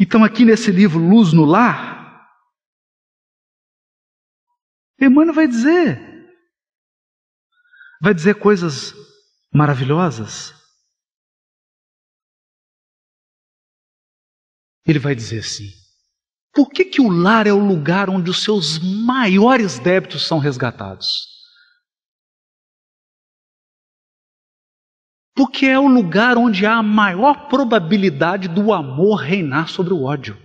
Então, aqui nesse livro Luz no Lar, Emmanuel vai dizer, vai dizer coisas maravilhosas. Ele vai dizer assim: por que, que o lar é o lugar onde os seus maiores débitos são resgatados? Porque é o lugar onde há a maior probabilidade do amor reinar sobre o ódio.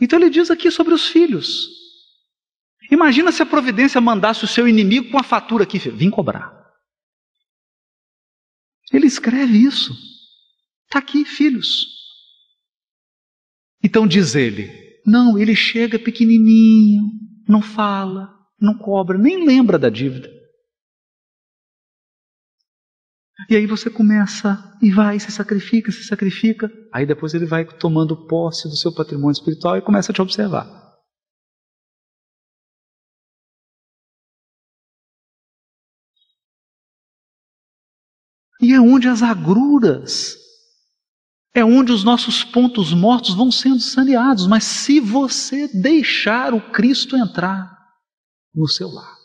Então ele diz aqui sobre os filhos. Imagina se a providência mandasse o seu inimigo com a fatura aqui, vim cobrar. Ele escreve isso. Está aqui, filhos. Então diz ele: não, ele chega pequenininho, não fala, não cobra, nem lembra da dívida. E aí você começa e vai, se sacrifica, se sacrifica. Aí depois ele vai tomando posse do seu patrimônio espiritual e começa a te observar. E é onde as agruras, é onde os nossos pontos mortos vão sendo saneados. Mas se você deixar o Cristo entrar no seu lar,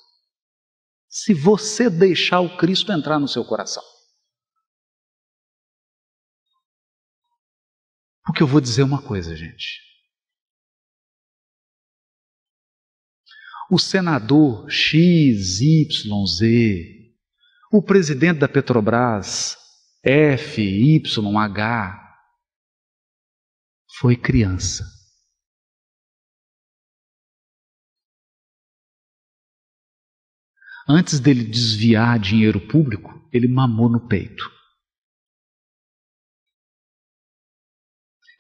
se você deixar o Cristo entrar no seu coração, Porque eu vou dizer uma coisa, gente. O senador X, Y, Z, o presidente da Petrobras, F, Y, H, foi criança. Antes dele desviar dinheiro público, ele mamou no peito.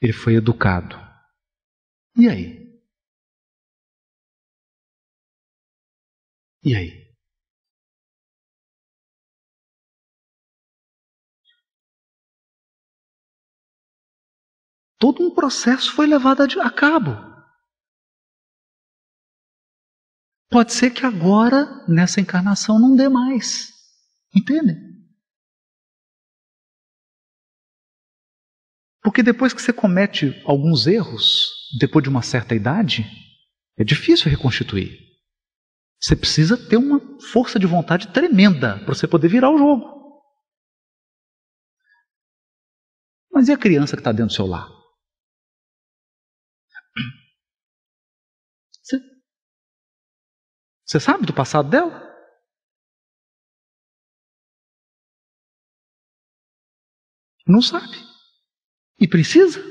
Ele foi educado. E aí? E aí? Todo um processo foi levado a cabo. Pode ser que agora, nessa encarnação, não dê mais. Entende? Porque depois que você comete alguns erros, depois de uma certa idade, é difícil reconstituir. Você precisa ter uma força de vontade tremenda para você poder virar o jogo. Mas e a criança que está dentro do seu lar? Você, sabe do passado dela? Não sabe. E precisa?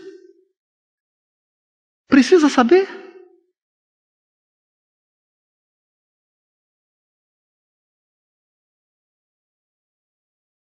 Precisa saber?